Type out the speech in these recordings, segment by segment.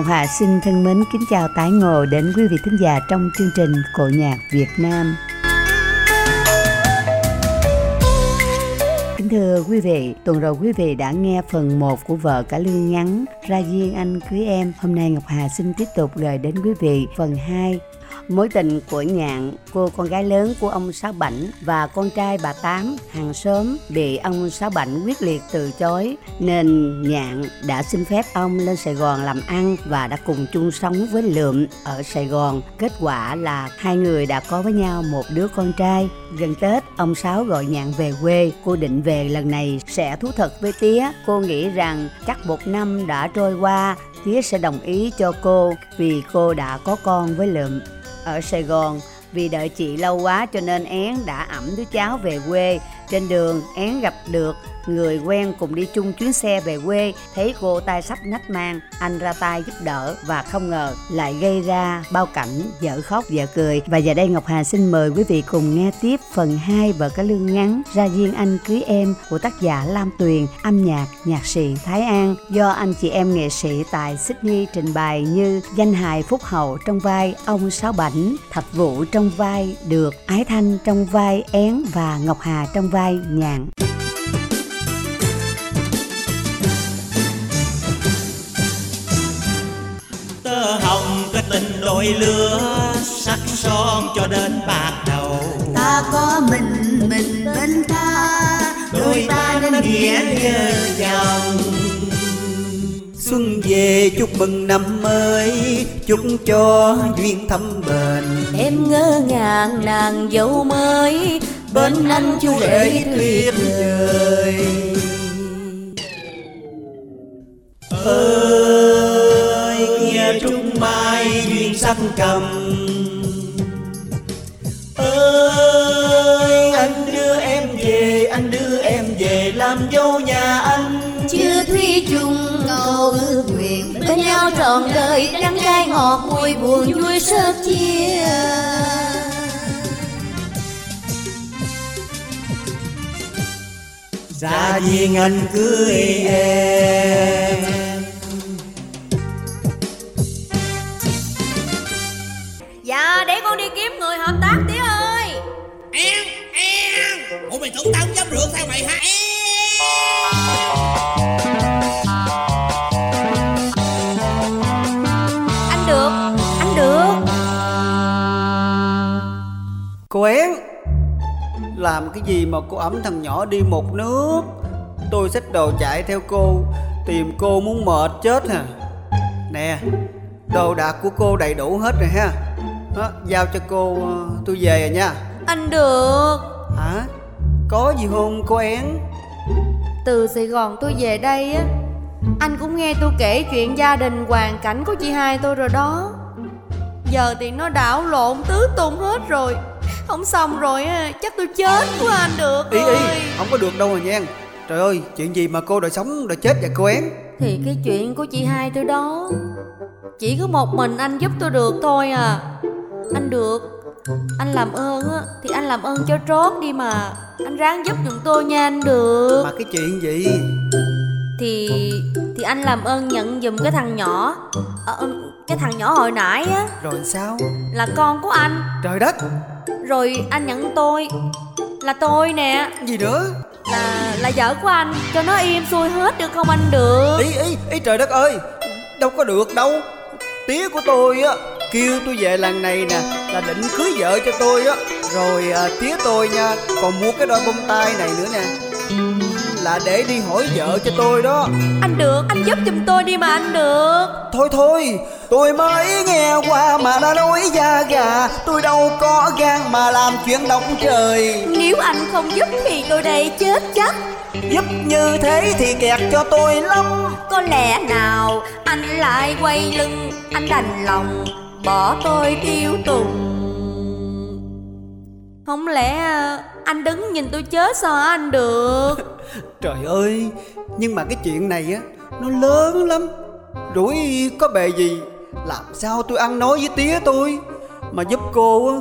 Ngọc Hà xin thân mến kính chào tái ngộ đến quý vị thính giả trong chương trình Cổ nhạc Việt Nam. Kính thưa quý vị, tuần rồi quý vị đã nghe phần 1 của vợ cả lương ngắn Ra duyên anh cưới em. Hôm nay Ngọc Hà xin tiếp tục gửi đến quý vị phần 2 Mối tình của Nhạn, cô con gái lớn của ông Sáu Bảnh và con trai bà Tám hàng xóm bị ông Sáu Bảnh quyết liệt từ chối nên Nhạn đã xin phép ông lên Sài Gòn làm ăn và đã cùng chung sống với Lượm ở Sài Gòn. Kết quả là hai người đã có với nhau một đứa con trai. Gần Tết, ông Sáu gọi Nhạn về quê. Cô định về lần này sẽ thú thật với Tía. Cô nghĩ rằng chắc một năm đã trôi qua Tía sẽ đồng ý cho cô vì cô đã có con với Lượm ở Sài Gòn. Vì đợi chị lâu quá cho nên én đã ẩm đứa cháu về quê. Trên đường, én gặp được người quen cùng đi chung chuyến xe về quê, thấy cô tay sắp nách mang, anh ra tay giúp đỡ và không ngờ lại gây ra bao cảnh dở khóc dở cười. Và giờ đây ngọc hà xin mời quý vị cùng nghe tiếp phần 2 vở cái lương ngắn ra duyên anh cưới em của tác giả lam tuyền, âm nhạc nhạc sĩ thái an, do anh chị em nghệ sĩ tại sydney trình bày như danh hài phúc hậu trong vai ông sáu bảnh thạch vũ trong vai được, ái thanh trong vai én và ngọc hà trong vai nhàn đôi lứa sắc son cho đến bạc đầu. Ta có mình mình bên ta đôi ta nên nghĩa nhờ chồng Xuân về chúc mừng năm mới Chúc cho duyên thâm bền. Em ngỡ ngàng nàng dâu mới Bên anh chú rể tuyệt vời. Ơi nghe trúc mai duyên sắc cầm. Ơi anh đưa em về anh đưa em về làm dâu nhà anh. Chưa thủy chung câu ước nguyện bên nhau trọn đời đắng cay ngọt mùi buồn vui sớt chia. Ra duyên anh cưới em hợp tác tía ơi! Em Em! Ủa mày tưởng tao không dám rượt theo mày hả? Anh được Anh được. Cô én Làm cái gì mà cô ấm thằng nhỏ đi một nước? Tôi xách đồ chạy theo cô Tìm cô muốn mệt chết hả? Nè Đồ đạc của cô đầy đủ hết rồi ha đó, Giao cho cô ờ, tôi về rồi nha. Anh được. Hả? Có gì không cô én? Từ Sài Gòn tôi về đây á Anh cũng nghe tôi kể chuyện gia đình hoàn cảnh của chị hai tôi rồi đó. Giờ thì nó đảo lộn tứ tung hết rồi. Không xong rồi á Chắc tôi chết quá anh được Ý ơi ý Không có được đâu mà nha. Trời ơi chuyện gì mà cô đòi sống đòi chết vậy cô én? Thì cái chuyện của chị hai tôi đó Chỉ có một mình anh giúp tôi được thôi à Anh được. Anh làm ơn á Thì anh làm ơn cho trót đi mà. Anh ráng giúp giùm tôi nha anh được. Mà cái chuyện gì? Thì Thì anh làm ơn nhận giùm cái thằng nhỏ. Ờ, Cái thằng nhỏ hồi nãy á. Rồi sao? Là con của anh. Trời đất. Rồi anh nhận tôi. Là tôi nè. Gì nữa? Là là vợ của anh. Cho nó im xuôi hết được không anh được? Ý ý ý trời đất ơi. Đâu có được đâu. Tía của tôi á Kêu tôi về lần này nè Là định cưới vợ cho tôi á. Rồi à, tía tôi nha Còn mua cái đôi bông tai này nữa nè. Là để đi hỏi vợ cho tôi đó. Anh được Anh giúp giùm tôi đi mà anh được. Thôi thôi Tôi mới nghe qua mà đã nói da gà. Tôi đâu có gan mà làm chuyện động trời. Nếu anh không giúp thì tôi đây chết chắc. Giúp như thế thì kẹt cho tôi lắm. Có lẽ nào anh lại quay lưng Anh đành lòng bỏ tôi tiêu tùng. Không lẽ anh đứng nhìn tôi chết sao hả anh được? Trời ơi Nhưng mà cái chuyện này á Nó lớn lắm. Rủi có bề gì Làm sao tôi ăn nói với tía tôi? Mà giúp cô á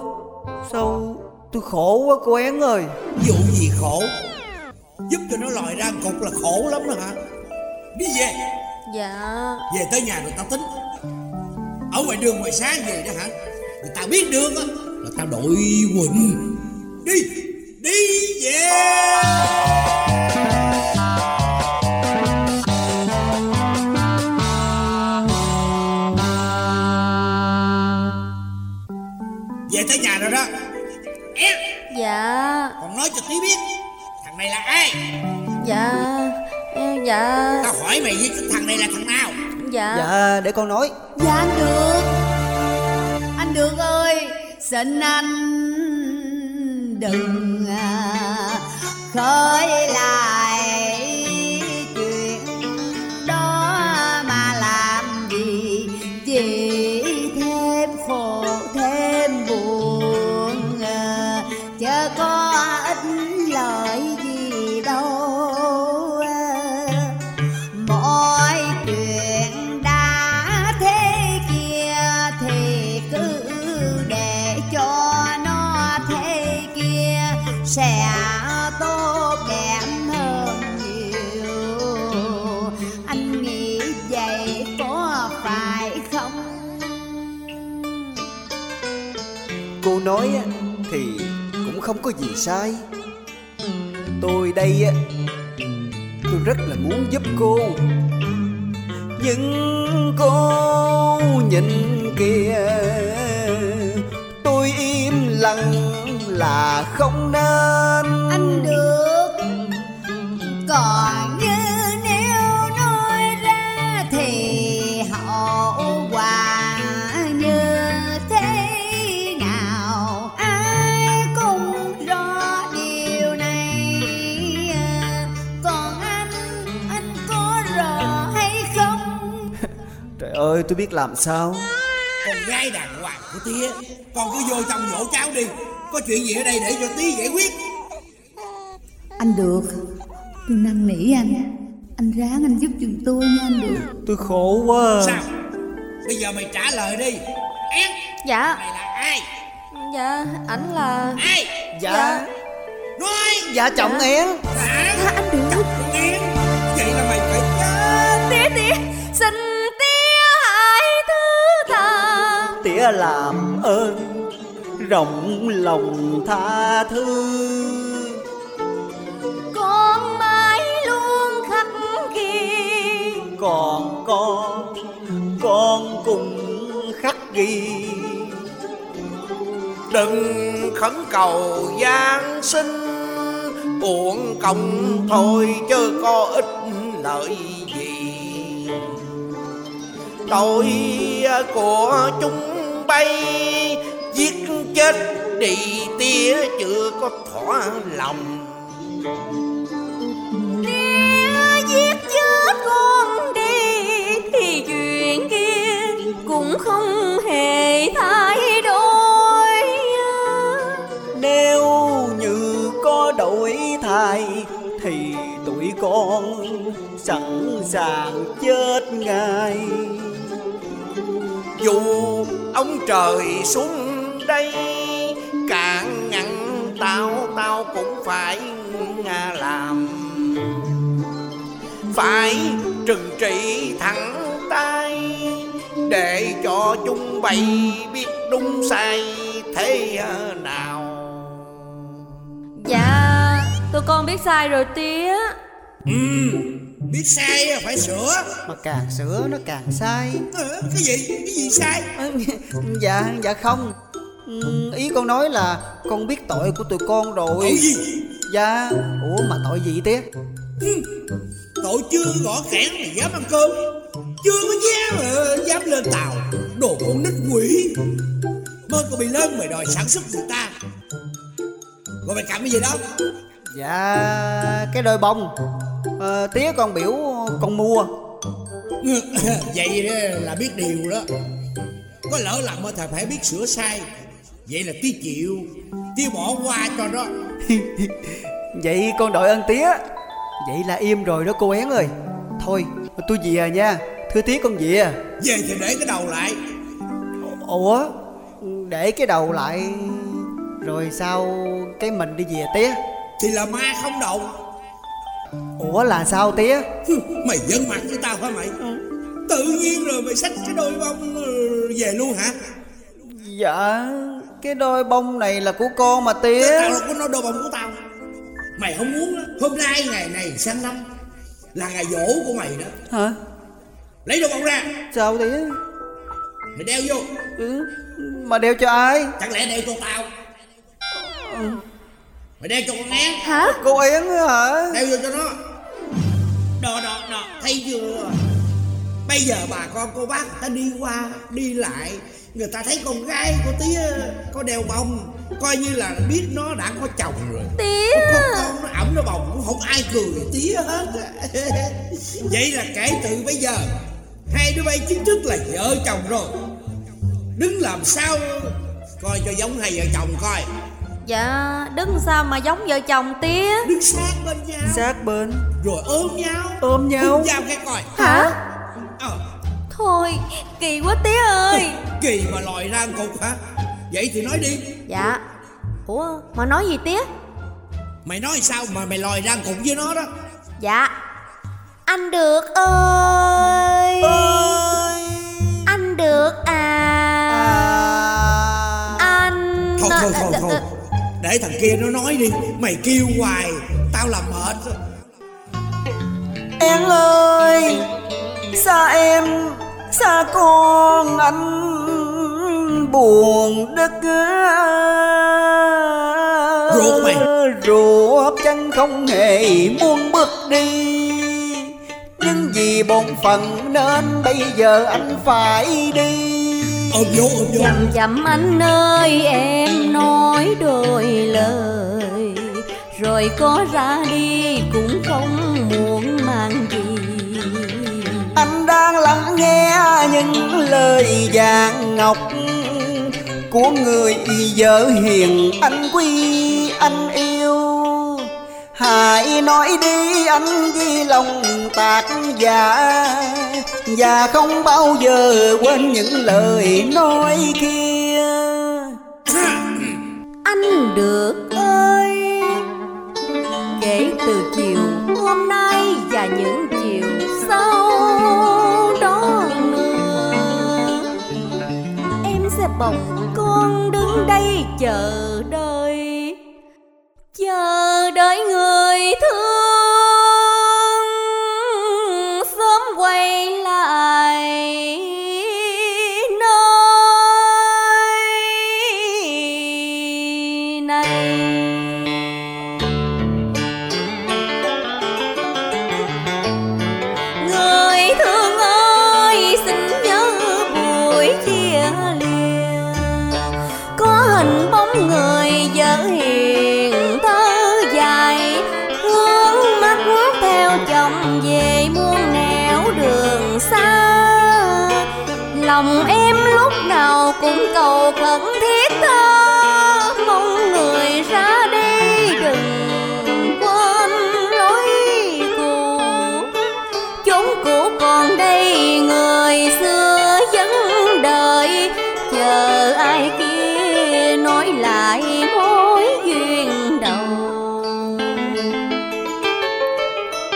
Sao tôi khổ quá cô én ơi. Vụ gì khổ? Giúp cho nó lòi ra cục là khổ lắm đó hả? Đi về? Dạ. Về tới nhà rồi tao tính Ở ngoài đường ngoài sáng về đó hả? Người ta biết đường á Là tao đội quỳnh. Đi Đi về. Về tới nhà rồi đó. Em. Dạ. Còn nói cho tí biết Thằng này là ai? Dạ em- Dạ. Tao hỏi mày với cái thằng này là thằng nào Dạ. Dạ để con nói. Dạ anh được. Anh được ơi Xin anh đừng à, khơi không có gì sai. Tôi đây á, Tôi rất là muốn giúp cô. Nhưng cô nhìn kìa Tôi im lặng là không nên. Anh được. Còn ơi tôi biết làm sao. Con gái đàng hoàng của tía. Con cứ vô trong dỗ cháu đi. Có chuyện gì ở đây để cho tí giải quyết. Anh được. Tôi năn nỉ anh. Anh ráng anh giúp giùm tôi nha anh được. Tôi khổ quá. Sao? Bây giờ mày trả lời đi. Em. Dạ. Mày là ai? Dạ ảnh là Ai? Dạ. Nói. Dạ trọng én làm ơn Rộng lòng tha thứ. Con mãi luôn khắc ghi Còn con Con cùng khắc ghi. Đừng khấn cầu gian sinh Uổng công thôi chứ có ích lợi gì. Tội của chúng bay Giết chết đi tía chưa có thỏa lòng. Tía giết chết con đi Thì chuyện kia cũng không hề thay đổi. Nếu như có đổi thay Thì tụi con sẵn sàng chết ngay Dù ông trời xuống đây Cạn ngăn tao Tao cũng phải làm. Phải trừng trị thẳng tay Để cho chúng bay biết đúng sai thế nào. Dạ Tụi con biết sai rồi tía Biết sai phải sửa. Mà càng sửa nó càng sai. Ờ, Cái gì? Cái gì sai? Ờ, Dạ dạ không. Ừ, Ý con nói là con biết tội của tụi con rồi. Tội gì? Dạ Ủa mà tội gì tía Tội chưa gõ kẽn mà dám ăn cơm. Chưa có dám dám lên tàu. Đồ con nít quỷ. Mới có bị lớn mày đòi sản xuất người ta. Rồi mày cầm cái gì đó? Dạ Cái đôi bông Ờ, Tía con biểu con mua. Vậy đó là biết điều đó. Có lỡ làm thì phải biết sửa sai. Vậy là tí chịu. Tí bỏ qua cho đó. Vậy con đội ơn tía. Vậy là im rồi đó cô én ơi. Thôi tôi về nha. Thưa tía con về. Về thì để cái đầu lại. Ủa Để cái đầu lại. Rồi sao cái mình đi về tía? Thì là ma không đầu Ủa là sao tía? Mày giận mặt với tao hả mày? Tự nhiên rồi mày xách cái đôi bông ờ, về luôn hả? Dạ Cái đôi bông này là của con mà tía. Tao đâu có nói đôi bông của tao. Mày không muốn á Hôm nay ngày này sang năm Là ngày dỗ của mày đó. Hả? Lấy đôi bông ra. Sao tía? Mày đeo vô. Ừ. Mà đeo cho ai? Chẳng lẽ đeo cho tao Mày đeo cho con én Hả? Cô Yến hả? Đeo vô cho nó. Đó đó đó Thấy chưa? Bây giờ bà con cô bác ta đi qua Đi lại. Người ta thấy con gái của tía Có đeo bông. Coi như là biết nó đã có chồng rồi. Tía. Con con nó ẩm nó bồng Cũng không ai cười tía hết. Vậy là kể từ bây giờ Hai đứa bay chính thức là vợ chồng rồi. Đứng làm sao? Coi cho giống hai vợ chồng coi Dạ đứng sao mà giống vợ chồng tía? Đứng sát bên nhau. Sát bên. Rồi ôm nhau. Ôm nhau. Hôn nhau cái coi. Hả? Ờ. Thôi kỳ quá tía ơi. Kỳ mà lòi ra cục hả? Vậy thì nói đi. Dạ. Ủa mà nói gì tía? Mày nói sao mà mày lòi ra cục với nó đó? Dạ. Anh được ơi Để thằng kia nó nói đi. Mày kêu hoài Tao làm mệt. Em ơi Xa em Xa con anh Buồn đất. Ruột mày. Ruột chân không hề muốn bước đi. Nhưng vì bổn phận nên bây giờ anh phải đi Ôm vô ôm vô. Chậm chậm anh ơi em nói đôi lời. Rồi có ra đi cũng không muốn mang gì. Anh đang lắng nghe những lời vàng ngọc Của người vợ hiền. Anh quý anh yêu Hãy nói đi anh với lòng tạc giả dạ. Và không bao giờ quên những lời nói kia. Anh được ơi, Kể từ chiều hôm nay và những chiều sau đó nữa. Em sẽ bồng con đứng đây chờ đợi. Chốn cũ còn đây người xưa vẫn đợi. Chờ ai kia nói lại mối duyên đầu.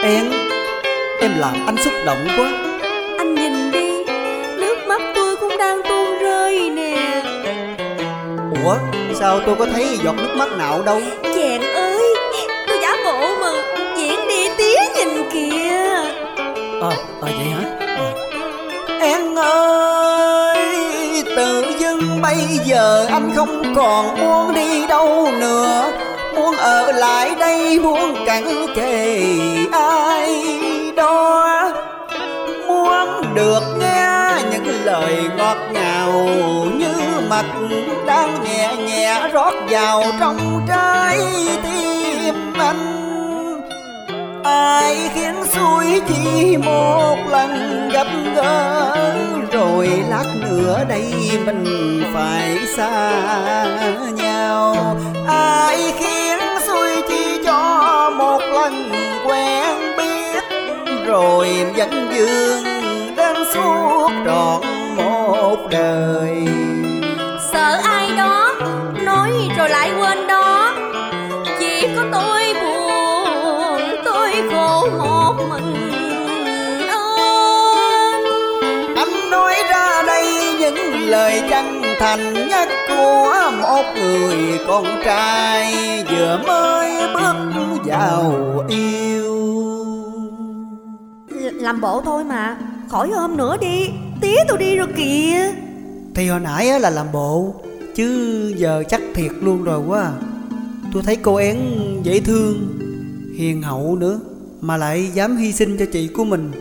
Em, em làm anh xúc động quá. Anh nhìn đi nước mắt tôi cũng đang tuôn rơi nè. Ủa, sao tôi có thấy giọt nước mắt nào đâu Ờ, à, à, vậy hả? Ờ. Em ơi, tự dưng bây giờ anh không còn muốn đi đâu nữa Muốn ở lại đây, muốn cạnh kề ai đó Muốn được nghe những lời ngọt ngào Như mặt đang nhẹ nhẹ rót vào trong trái tim anh Ai khiến xui chỉ một lần gặp gỡ, Rồi lát nữa đây mình phải xa nhau. Ai khiến xui chỉ cho một lần quen biết, Rồi vẫn dương đến suốt trọn một đời. Sợ ai đó nói rồi lại quên lời chân thành nhất của một người con trai vừa mới bước vào yêu. Làm bộ thôi mà Khỏi ôm nữa đi. Tía tôi đi rồi kìa. Thì hồi nãy á là làm bộ Chứ giờ chắc thiệt luôn rồi quá. Tôi thấy cô én dễ thương Hiền hậu nữa Mà lại dám hy sinh cho chị của mình.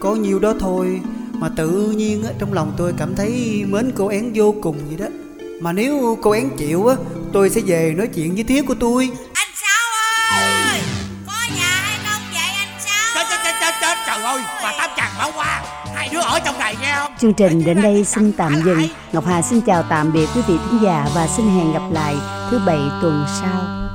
Có nhiêu đó thôi Mà tự nhiên á, trong lòng tôi cảm thấy mến cô én vô cùng vậy đó. Mà nếu cô én chịu á Tôi sẽ về nói chuyện với tía của tôi. Anh Sáu ơi! Có nhà hay không vậy anh Sáu? Chết chết chết chết chết. Trời ơi Bà Tám chàng bảo qua Hai đứa ở trong này nghe không? Chương trình đến đây xin tạm dừng. Ngọc Hà xin chào tạm biệt quý vị thính giả và xin hẹn gặp lại thứ bảy tuần sau.